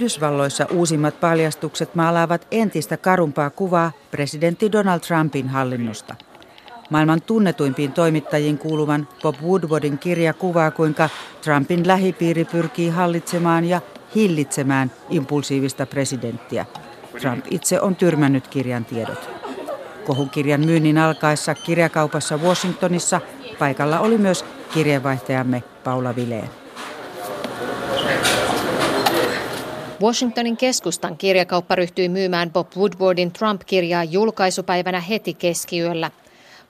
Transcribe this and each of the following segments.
Yhdysvalloissa uusimmat paljastukset maalaavat entistä karumpaa kuvaa presidentti Donald Trumpin hallinnosta. Maailman tunnetuimpiin toimittajiin kuuluvan Bob Woodwardin kirja kuvaa, kuinka Trumpin lähipiiri pyrkii hallitsemaan ja hillitsemään impulsiivista presidenttiä. Trump itse on tyrmännyt kirjan tiedot. Kohukirjan myynnin alkaessa kirjakaupassa Washingtonissa paikalla oli myös kirjeenvaihtajamme Paula Vileen. Washingtonin keskustan kirjakauppa ryhtyi myymään Bob Woodwardin Trump-kirjaa julkaisupäivänä heti keskiyöllä.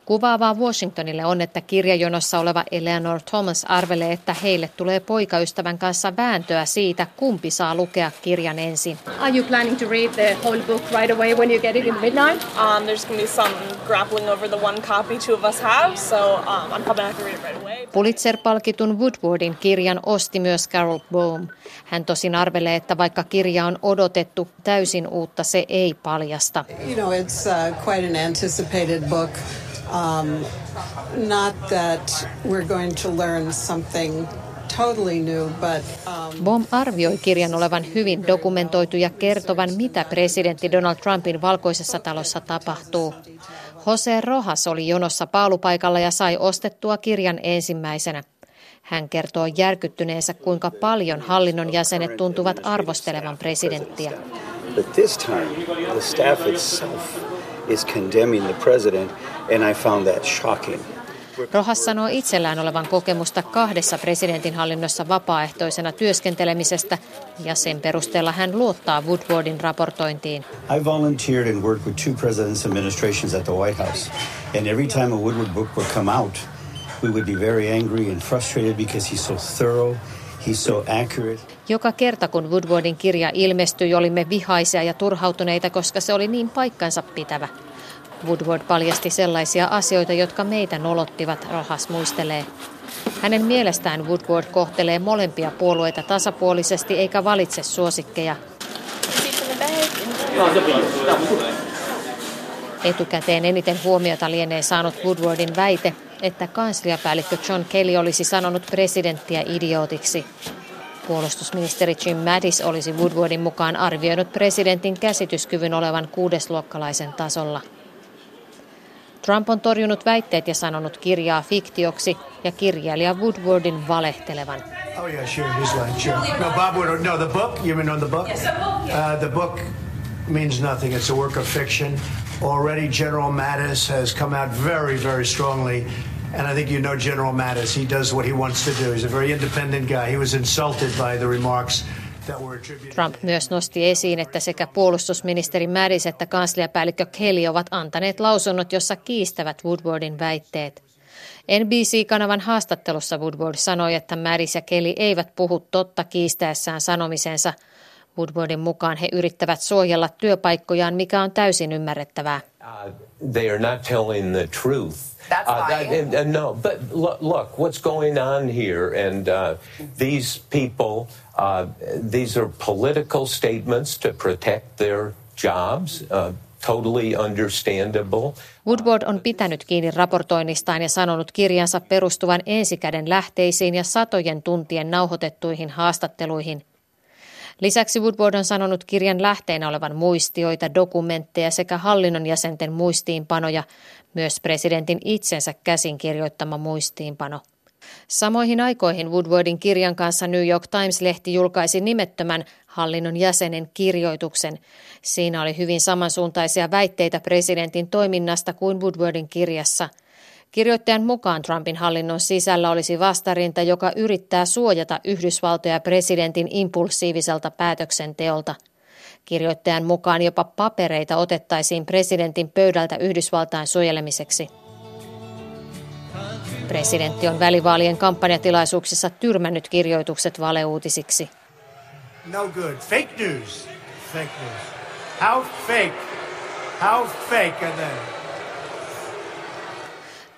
Kuvaavaa Washingtonille on, että kirjajonossa oleva Eleanor Thomas arvelee, että heille tulee poikaystävän kanssa vääntöä siitä, kumpi saa lukea kirjan ensin. Are you planning to read the whole book right away when you get it in midnight? Um, there's going to be some grappling over the one copy two of us have, so um, I'm probably not going to read it right away. Pulitzer-palkitun Woodwardin kirjan osti myös Carol Bohm. Hän tosin arvelee, että vaikka kirja on odotettu täysin uutta, se ei paljasta. You know, it's uh, quite an anticipated book. Um, not that we're going to learn something totally new, but, um... Bom arvioi kirjan olevan hyvin dokumentoitu ja kertovan, mitä presidentti Donald Trumpin valkoisessa talossa tapahtuu. Jose Rojas oli jonossa paalupaikalla ja sai ostettua kirjan ensimmäisenä. Hän kertoo järkyttyneensä, kuinka paljon hallinnon jäsenet tuntuvat arvostelevan presidenttiä. But this time, the staff itself is condemning the president, and I found that shocking. Rojas sanoo itsellään olevan kokemusta kahdessa presidentin hallinnossa vapaaehtoisena työskentelemisestä ja sen perusteella hän luottaa Woodwardin raportointiin. I volunteered and worked with two presidents' administrations at the White House. And every time a Woodward book would come out, we would be very angry and frustrated because he's so thorough He's so accurate. Joka kerta kun Woodwardin kirja ilmestyi, olimme vihaisia ja turhautuneita, koska se oli niin paikkansa pitävä. Woodward paljasti sellaisia asioita, jotka meitä nolottivat, Rahas muistelee. Hänen mielestään Woodward kohtelee molempia puolueita tasapuolisesti eikä valitse suosikkeja. Etukäteen eniten huomiota lienee saanut Woodwardin väite, että kansliapäällikkö John Kelly olisi sanonut presidenttiä idiootiksi. Puolustusministeri Jim Mattis olisi Woodwardin mukaan arvioinut presidentin käsityskyvyn olevan kuudesluokkalaisen tasolla. Trump on torjunut väitteet ja sanonut kirjaa fiktioksi ja kirjailija Woodwardin valehtelevan. Oh yeah, sure, he's lying, sure. No, Bob Woodward, no, the book, you mean on the book? Yes, the book, yeah. uh, the book means nothing. It's a work of fiction. Already General Mattis has come out very, very strongly And I think you know General Mattis. He does what he wants to do. He's a very independent guy. He was insulted by the remarks Trump myös nosti esiin, että sekä puolustusministeri Mattis että kansliapäällikkö Kelly ovat antaneet lausunnot, jossa kiistävät Woodwardin väitteet. NBC-kanavan haastattelussa Woodward sanoi, että Mattis ja Kelly eivät puhu totta kiistäessään sanomisensa. Woodwardin mukaan he yrittävät suojella työpaikkojaan, mikä on täysin ymmärrettävää. Uh, they are not telling the truth. That's uh, that, uh, no, but look, look, what's going on here, and uh, these people, uh, these are political statements to protect their jobs. Uh, totally understandable. Woodward on pitänyt kiinni raportoinnistaan ja sanonut kirjansa perustuvan ensikäden lähteisiin ja satojen tuntien nauhoitettuihin haastatteluihin. Lisäksi Woodward on sanonut kirjan lähteenä olevan muistioita, dokumentteja sekä hallinnon jäsenten muistiinpanoja, myös presidentin itsensä käsin kirjoittama muistiinpano. Samoihin aikoihin Woodwardin kirjan kanssa New York Times-lehti julkaisi nimettömän hallinnon jäsenen kirjoituksen. Siinä oli hyvin samansuuntaisia väitteitä presidentin toiminnasta kuin Woodwardin kirjassa – Kirjoittajan mukaan Trumpin hallinnon sisällä olisi vastarinta, joka yrittää suojata Yhdysvaltoja presidentin impulsiiviselta päätöksenteolta. Kirjoittajan mukaan jopa papereita otettaisiin presidentin pöydältä Yhdysvaltain suojelemiseksi. Presidentti on välivaalien kampanjatilaisuuksissa tyrmännyt kirjoitukset valeuutisiksi. No good. Fake news. Fake news. How fake? How fake are they?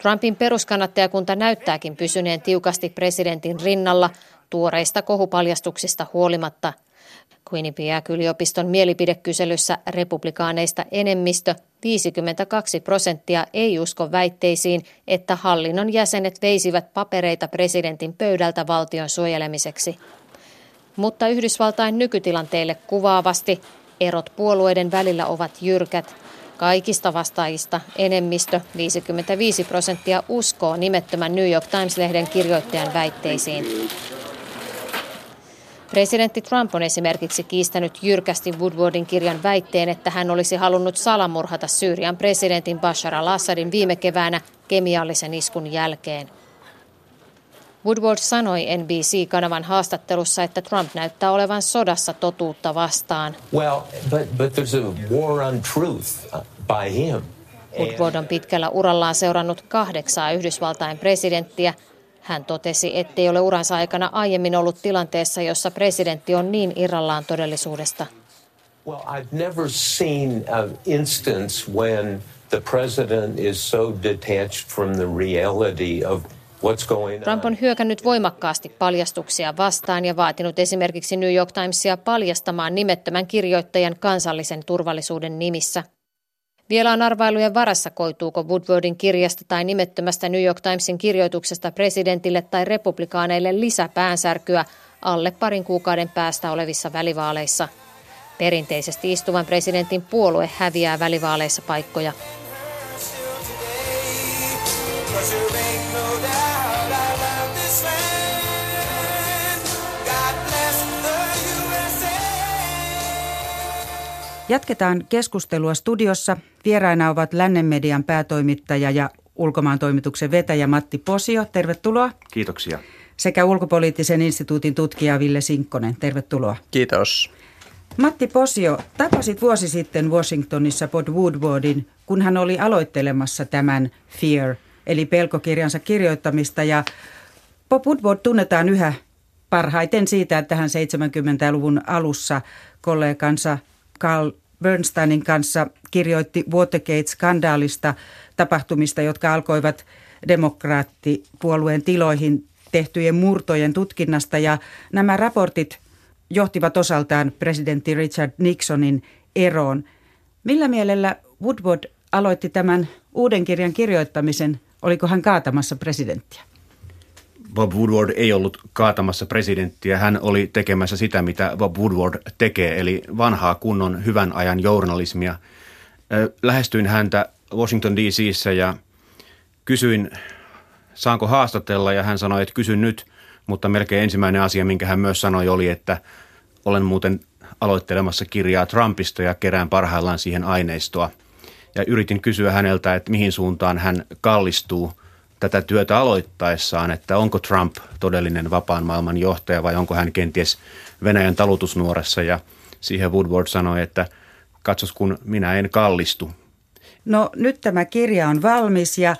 Trumpin peruskannattajakunta näyttääkin pysyneen tiukasti presidentin rinnalla tuoreista kohupaljastuksista huolimatta. Quinnipiac-yliopiston mielipidekyselyssä republikaaneista enemmistö 52 prosenttia ei usko väitteisiin, että hallinnon jäsenet veisivät papereita presidentin pöydältä valtion suojelemiseksi. Mutta Yhdysvaltain nykytilanteelle kuvaavasti erot puolueiden välillä ovat jyrkät. Kaikista vastaajista enemmistö, 55 prosenttia, uskoo nimettömän New York Times-lehden kirjoittajan väitteisiin. Presidentti Trump on esimerkiksi kiistänyt jyrkästi Woodwardin kirjan väitteen, että hän olisi halunnut salamurhata Syyrian presidentin Bashar al-Assadin viime keväänä kemiallisen iskun jälkeen. Woodward sanoi NBC-kanavan haastattelussa, että Trump näyttää olevan sodassa totuutta vastaan. Well, but, but there's a war on truth by him. Woodward on pitkällä urallaan seurannut kahdeksaa Yhdysvaltain presidenttiä. Hän totesi, ettei ole uransa aikana aiemmin ollut tilanteessa, jossa presidentti on niin irrallaan todellisuudesta. Well, I've never seen an instance when the president is so detached from the reality of what's going on. Trump on hyökännyt voimakkaasti paljastuksia vastaan ja vaatinut esimerkiksi New York Timesia paljastamaan nimettömän kirjoittajan kansallisen turvallisuuden nimissä. Vielä on arvailujen varassa, koituuko Woodwardin kirjasta tai nimettömästä New York Timesin kirjoituksesta presidentille tai republikaaneille lisäpäänsärkyä alle parin kuukauden päästä olevissa välivaaleissa. Perinteisesti istuvan presidentin puolue häviää välivaaleissa paikkoja. Jatketaan keskustelua studiossa. Vieraina ovat Lännen median päätoimittaja ja ulkomaan toimituksen vetäjä Matti Posio. Tervetuloa. Kiitoksia. Sekä ulkopoliittisen instituutin tutkija Ville Sinkkonen. Tervetuloa. Kiitos. Matti Posio, tapasit vuosi sitten Washingtonissa Bob Woodwardin, kun hän oli aloittelemassa tämän Fear, eli pelkokirjansa kirjoittamista. Ja Bob Woodward tunnetaan yhä parhaiten siitä, että hän 70-luvun alussa kollegansa Carl Bernsteinin kanssa kirjoitti Watergate-skandaalista tapahtumista, jotka alkoivat demokraattipuolueen tiloihin tehtyjen murtojen tutkinnasta. Ja nämä raportit johtivat osaltaan presidentti Richard Nixonin eroon. Millä mielellä Woodward aloitti tämän uuden kirjan kirjoittamisen? Oliko hän kaatamassa presidenttiä? Bob Woodward ei ollut kaatamassa presidenttiä. Hän oli tekemässä sitä, mitä Bob Woodward tekee, eli vanhaa kunnon hyvän ajan journalismia. Lähestyin häntä Washington DCissä ja kysyin, saanko haastatella, ja hän sanoi, että kysyn nyt, mutta melkein ensimmäinen asia, minkä hän myös sanoi, oli, että olen muuten aloittelemassa kirjaa Trumpista ja kerään parhaillaan siihen aineistoa. Ja yritin kysyä häneltä, että mihin suuntaan hän kallistuu – tätä työtä aloittaessaan, että onko Trump todellinen vapaan maailman johtaja vai onko hän kenties Venäjän talutusnuoressa ja siihen Woodward sanoi, että katsos kun minä en kallistu. No nyt tämä kirja on valmis ja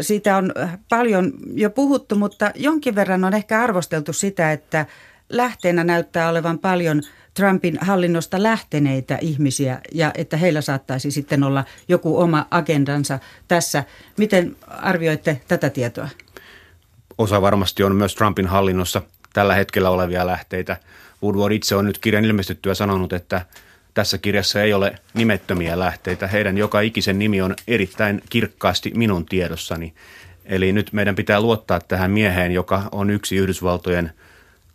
siitä on paljon jo puhuttu, mutta jonkin verran on ehkä arvosteltu sitä, että lähteenä näyttää olevan paljon – Trumpin hallinnosta lähteneitä ihmisiä ja että heillä saattaisi sitten olla joku oma agendansa tässä. Miten arvioitte tätä tietoa? Osa varmasti on myös Trumpin hallinnossa tällä hetkellä olevia lähteitä. Woodward itse on nyt kirjan ilmestyttyä sanonut, että tässä kirjassa ei ole nimettömiä lähteitä. Heidän joka ikisen nimi on erittäin kirkkaasti minun tiedossani. Eli nyt meidän pitää luottaa tähän mieheen, joka on yksi Yhdysvaltojen –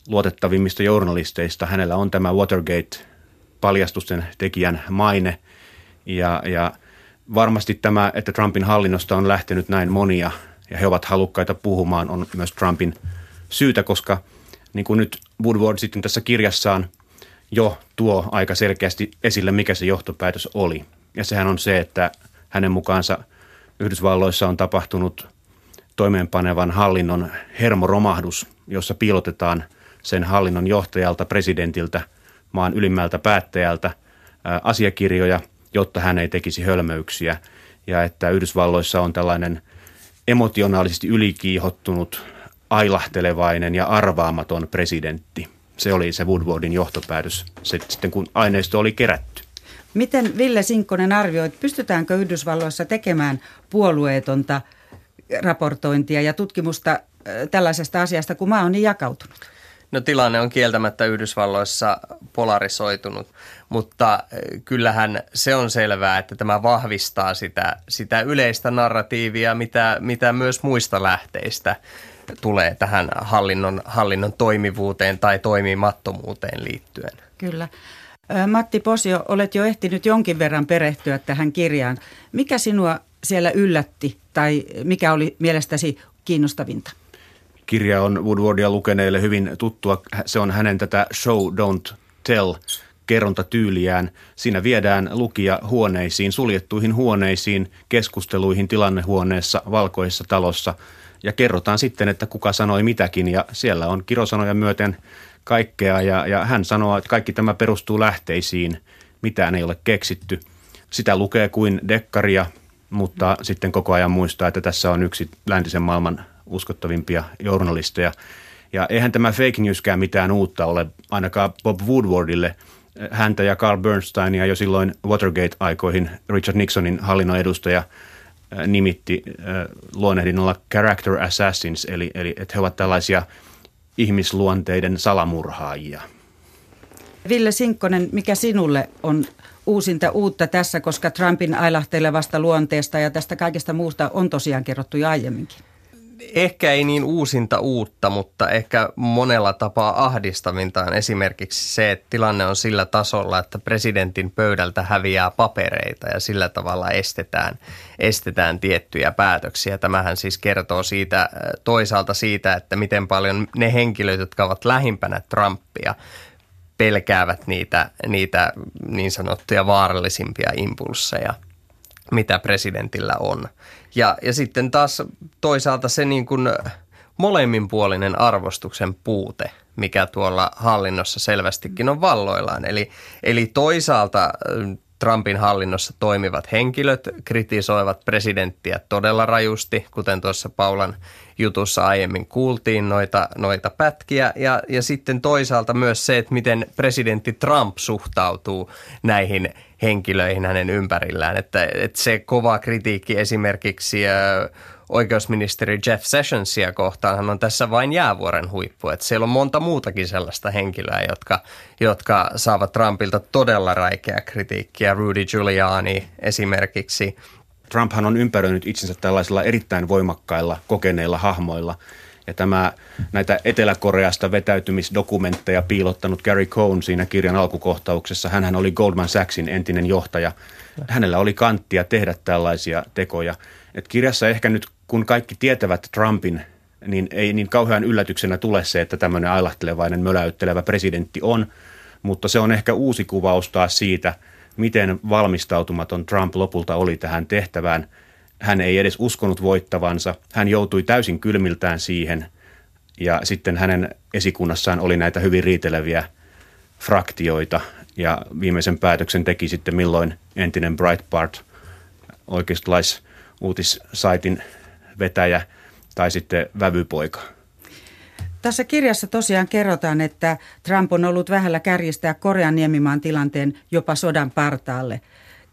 luotettavimmista journalisteista. Hänellä on tämä Watergate-paljastusten tekijän maine ja, ja varmasti tämä, että Trumpin hallinnosta on lähtenyt näin monia ja he ovat halukkaita puhumaan, on myös Trumpin syytä, koska niin kuin nyt Woodward sitten tässä kirjassaan jo tuo aika selkeästi esille, mikä se johtopäätös oli. Ja sehän on se, että hänen mukaansa Yhdysvalloissa on tapahtunut toimeenpanevan hallinnon hermoromahdus, jossa piilotetaan – sen hallinnon johtajalta, presidentiltä, maan ylimmältä päättäjältä asiakirjoja, jotta hän ei tekisi hölmöyksiä. Ja että Yhdysvalloissa on tällainen emotionaalisesti ylikiihottunut, ailahtelevainen ja arvaamaton presidentti. Se oli se Woodwardin johtopäätös sitten, kun aineisto oli kerätty. Miten Ville Sinkkonen arvioi, pystytäänkö Yhdysvalloissa tekemään puolueetonta raportointia ja tutkimusta tällaisesta asiasta, kun maa on niin jakautunut? No tilanne on kieltämättä Yhdysvalloissa polarisoitunut, mutta kyllähän se on selvää, että tämä vahvistaa sitä, sitä yleistä narratiivia, mitä, mitä myös muista lähteistä tulee tähän hallinnon, hallinnon toimivuuteen tai toimimattomuuteen liittyen. Kyllä. Matti Posio, olet jo ehtinyt jonkin verran perehtyä tähän kirjaan. Mikä sinua siellä yllätti tai mikä oli mielestäsi kiinnostavinta? Kirja on Woodwardia lukeneille hyvin tuttua. Se on hänen tätä show don't tell kerrontatyyliään. Siinä viedään lukija huoneisiin, suljettuihin huoneisiin, keskusteluihin tilannehuoneessa, valkoisessa talossa ja kerrotaan sitten, että kuka sanoi mitäkin ja siellä on kirosanoja myöten kaikkea ja, ja hän sanoo, että kaikki tämä perustuu lähteisiin, mitään ei ole keksitty. Sitä lukee kuin dekkaria, mutta sitten koko ajan muistaa, että tässä on yksi läntisen maailman uskottavimpia journalisteja. Ja eihän tämä fake newskään mitään uutta ole, ainakaan Bob Woodwardille. Häntä ja Carl Bernsteinia jo silloin Watergate-aikoihin Richard Nixonin hallinnon edustaja nimitti luonnehdinnolla character assassins, eli, eli että he ovat tällaisia ihmisluonteiden salamurhaajia. Ville Sinkkonen, mikä sinulle on uusinta uutta tässä, koska Trumpin ailahtelevasta luonteesta ja tästä kaikesta muusta on tosiaan kerrottu jo aiemminkin? Ehkä ei niin uusinta uutta, mutta ehkä monella tapaa ahdistavinta on esimerkiksi se, että tilanne on sillä tasolla, että presidentin pöydältä häviää papereita ja sillä tavalla estetään, estetään tiettyjä päätöksiä. Tämähän siis kertoo siitä toisaalta siitä, että miten paljon ne henkilöt, jotka ovat lähimpänä Trumpia, pelkäävät niitä, niitä niin sanottuja vaarallisimpia impulseja, mitä presidentillä on. Ja, ja sitten taas toisaalta se niin kuin molemminpuolinen arvostuksen puute, mikä tuolla hallinnossa selvästikin on valloillaan. Eli, eli toisaalta Trumpin hallinnossa toimivat henkilöt kritisoivat presidenttiä todella rajusti, kuten tuossa Paulan jutussa aiemmin kuultiin noita, noita pätkiä. Ja, ja sitten toisaalta myös se, että miten presidentti Trump suhtautuu näihin henkilöihin hänen ympärillään. Että, että se kova kritiikki esimerkiksi oikeusministeri Jeff Sessionsia kohtaan on tässä vain jäävuoren huippu. Että siellä on monta muutakin sellaista henkilöä, jotka, jotka saavat Trumpilta todella räikeää kritiikkiä. Rudy Giuliani esimerkiksi. Trumphan on ympäröinyt itsensä tällaisilla erittäin voimakkailla, kokeneilla hahmoilla. Ja tämä näitä Etelä-Koreasta vetäytymisdokumentteja piilottanut Gary Cohn siinä kirjan alkukohtauksessa. Hänhän oli Goldman Sachsin entinen johtaja. Hänellä oli kanttia tehdä tällaisia tekoja. Et kirjassa ehkä nyt, kun kaikki tietävät Trumpin, niin ei niin kauhean yllätyksenä tule se, että tämmöinen ailahtelevainen, möläyttelevä presidentti on. Mutta se on ehkä uusi kuvaus taas siitä, miten valmistautumaton Trump lopulta oli tähän tehtävään. Hän ei edes uskonut voittavansa. Hän joutui täysin kylmiltään siihen. Ja sitten hänen esikunnassaan oli näitä hyvin riiteleviä fraktioita. Ja viimeisen päätöksen teki sitten milloin entinen Breitbart oikeistolais uutissaitin vetäjä tai sitten vävypoika. Tässä kirjassa tosiaan kerrotaan, että Trump on ollut vähällä kärjistää Korean niemimaan tilanteen jopa sodan partaalle.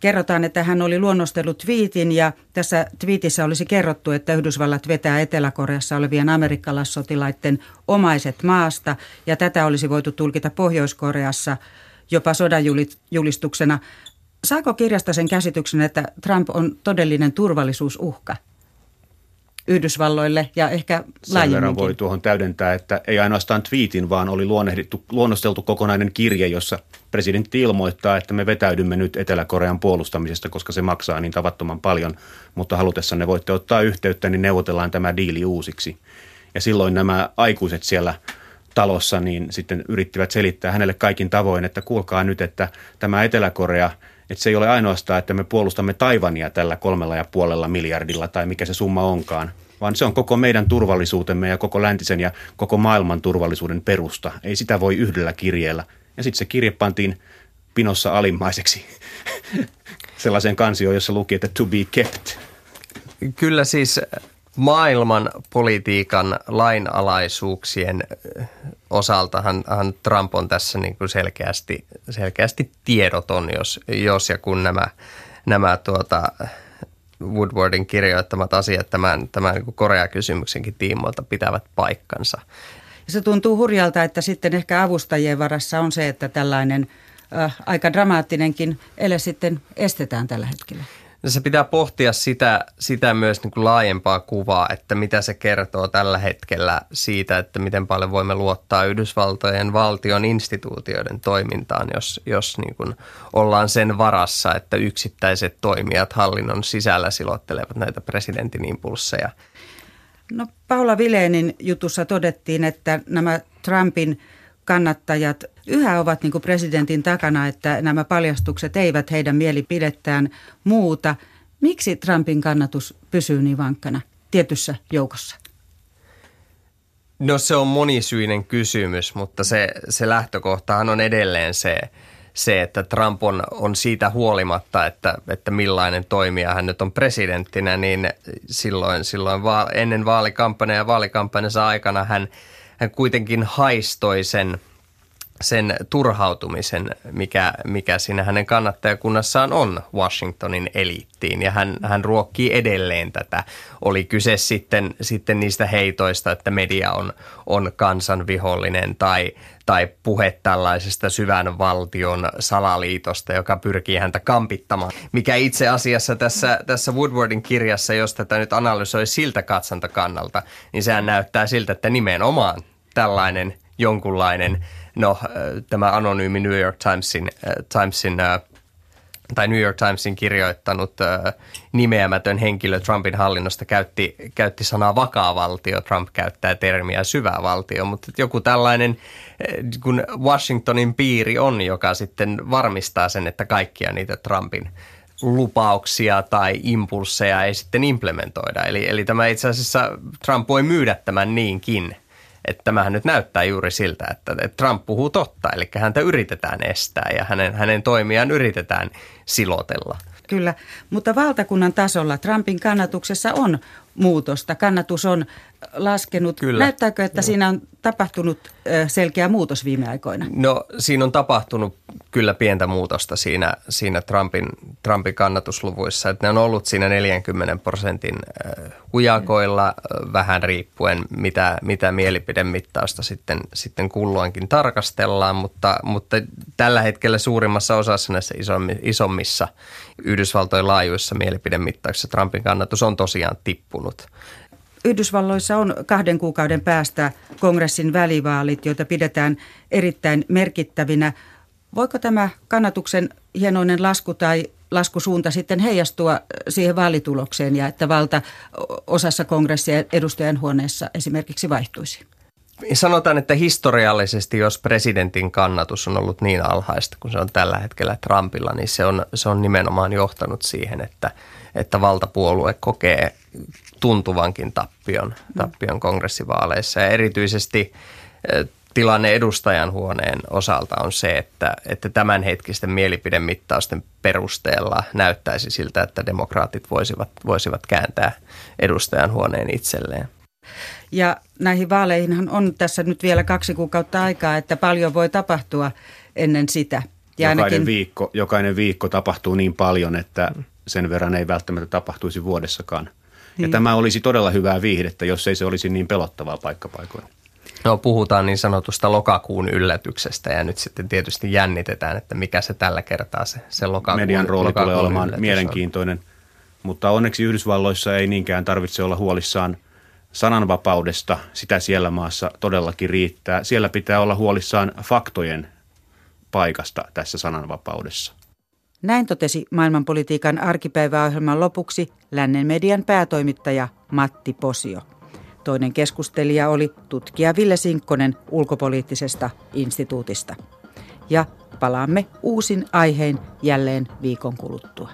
Kerrotaan, että hän oli luonnostellut twiitin ja tässä twiitissä olisi kerrottu, että Yhdysvallat vetää Etelä-Koreassa olevien amerikkalaissotilaiden omaiset maasta ja tätä olisi voitu tulkita Pohjois-Koreassa jopa sodan julistuksena. Saako kirjasta sen käsityksen, että Trump on todellinen turvallisuusuhka Yhdysvalloille ja ehkä laajemminkin? voi tuohon täydentää, että ei ainoastaan tweetin, vaan oli luonnehdittu, luonnosteltu kokonainen kirje, jossa presidentti ilmoittaa, että me vetäydymme nyt Etelä-Korean puolustamisesta, koska se maksaa niin tavattoman paljon, mutta halutessanne voitte ottaa yhteyttä, niin neuvotellaan tämä diili uusiksi. Ja silloin nämä aikuiset siellä talossa niin sitten yrittivät selittää hänelle kaikin tavoin, että kuulkaa nyt, että tämä Etelä-Korea – että se ei ole ainoastaan, että me puolustamme Taivania tällä kolmella ja puolella miljardilla tai mikä se summa onkaan, vaan se on koko meidän turvallisuutemme ja koko läntisen ja koko maailman turvallisuuden perusta. Ei sitä voi yhdellä kirjeellä. Ja sitten se kirje pantiin pinossa alimmaiseksi sellaiseen kansioon, jossa luki, että to be kept. Kyllä siis maailman politiikan lainalaisuuksien osaltahan hän Trump on tässä niin kuin selkeästi, selkeästi tiedoton, jos, jos ja kun nämä, nämä tuota, Woodwardin kirjoittamat asiat tämän, tämän niin Korea-kysymyksenkin tiimoilta pitävät paikkansa. Se tuntuu hurjalta, että sitten ehkä avustajien varassa on se, että tällainen äh, aika dramaattinenkin ele sitten estetään tällä hetkellä. Se pitää pohtia sitä, sitä myös niin kuin laajempaa kuvaa, että mitä se kertoo tällä hetkellä siitä, että miten paljon voimme luottaa Yhdysvaltojen valtion instituutioiden toimintaan, jos, jos niin kuin ollaan sen varassa, että yksittäiset toimijat hallinnon sisällä silottelevat näitä presidentin impulsseja. No Paula Vileenin jutussa todettiin, että nämä Trumpin kannattajat yhä ovat niin kuin presidentin takana, että nämä paljastukset eivät heidän mielipidettään muuta. Miksi Trumpin kannatus pysyy niin vankkana tietyssä joukossa? No se on monisyinen kysymys, mutta se, se lähtökohtahan on edelleen se, se, että Trump on, on siitä huolimatta, että, että millainen toimija hän nyt on presidenttinä, niin silloin, silloin va- ennen vaalikampanjaa ja vaalikampanjansa aikana hän, hän kuitenkin haistoi sen – sen turhautumisen, mikä, mikä siinä hänen kannattajakunnassaan on Washingtonin eliittiin. Ja hän, hän ruokkii edelleen tätä. Oli kyse sitten, sitten niistä heitoista, että media on, on kansanvihollinen tai, tai puhe tällaisesta syvän valtion salaliitosta, joka pyrkii häntä kampittamaan. Mikä itse asiassa tässä, tässä Woodwardin kirjassa, jos tätä nyt analysoi siltä katsantakannalta, niin sehän näyttää siltä, että nimenomaan tällainen jonkunlainen – no äh, tämä anonyymi New York Timesin, äh, Timesin äh, tai New York Timesin kirjoittanut nimeämätön henkilö Trumpin hallinnosta käytti, käytti sanaa vakaa valtio. Trump käyttää termiä syvä valtio, mutta joku tällainen, kun Washingtonin piiri on, joka sitten varmistaa sen, että kaikkia niitä Trumpin lupauksia tai impulseja ei sitten implementoida. Eli, eli tämä itse asiassa Trump voi myydä tämän niinkin – että tämähän nyt näyttää juuri siltä, että, Trump puhuu totta, eli häntä yritetään estää ja hänen, hänen toimiaan yritetään silotella. Kyllä, mutta valtakunnan tasolla Trumpin kannatuksessa on muutosta. Kannatus on laskenut. Kyllä. Näyttääkö, että Joo. siinä on tapahtunut selkeä muutos viime aikoina? No siinä on tapahtunut kyllä pientä muutosta siinä, siinä Trumpin, Trumpin kannatusluvuissa. Että ne on ollut siinä 40 prosentin hujakoilla vähän riippuen, mitä, mitä mielipidemittausta sitten, sitten kulloinkin tarkastellaan. Mutta, mutta tällä hetkellä suurimmassa osassa näissä isommissa Yhdysvaltojen laajuissa mielipidemittauksissa Trumpin kannatus on tosiaan tippunut. Yhdysvalloissa on kahden kuukauden päästä kongressin välivaalit, joita pidetään erittäin merkittävinä. Voiko tämä kannatuksen hienoinen lasku tai laskusuunta sitten heijastua siihen vaalitulokseen ja että valta osassa kongressia edustajan huoneessa esimerkiksi vaihtuisi? Sanotaan, että historiallisesti, jos presidentin kannatus on ollut niin alhaista kuin se on tällä hetkellä Trumpilla, niin se on, se on nimenomaan johtanut siihen, että, että valtapuolue kokee tuntuvankin tappion, tappion kongressivaaleissa. Ja erityisesti eh, tilanne edustajan huoneen osalta on se, että, että tämänhetkisten mielipidemittausten perusteella näyttäisi siltä, että demokraatit voisivat, voisivat kääntää edustajan huoneen itselleen. Ja näihin vaaleihin on tässä nyt vielä kaksi kuukautta aikaa, että paljon voi tapahtua ennen sitä. Ja jokainen, ainakin... viikko, jokainen viikko tapahtuu niin paljon, että sen verran ei välttämättä tapahtuisi vuodessakaan. Niin. Ja tämä olisi todella hyvää viihdettä, jos ei se olisi niin pelottavaa paikkapaikoilla. No puhutaan niin sanotusta lokakuun yllätyksestä ja nyt sitten tietysti jännitetään, että mikä se tällä kertaa se, se lokakuun Median rooli lokakuun tulee olemaan mielenkiintoinen, on. mutta onneksi Yhdysvalloissa ei niinkään tarvitse olla huolissaan sananvapaudesta. Sitä siellä maassa todellakin riittää. Siellä pitää olla huolissaan faktojen paikasta tässä sananvapaudessa. Näin totesi maailmanpolitiikan arkipäiväohjelman lopuksi lännen median päätoimittaja Matti Posio. Toinen keskustelija oli tutkija Ville Sinkkonen ulkopoliittisesta instituutista. Ja palaamme uusin aiheen jälleen viikon kuluttua.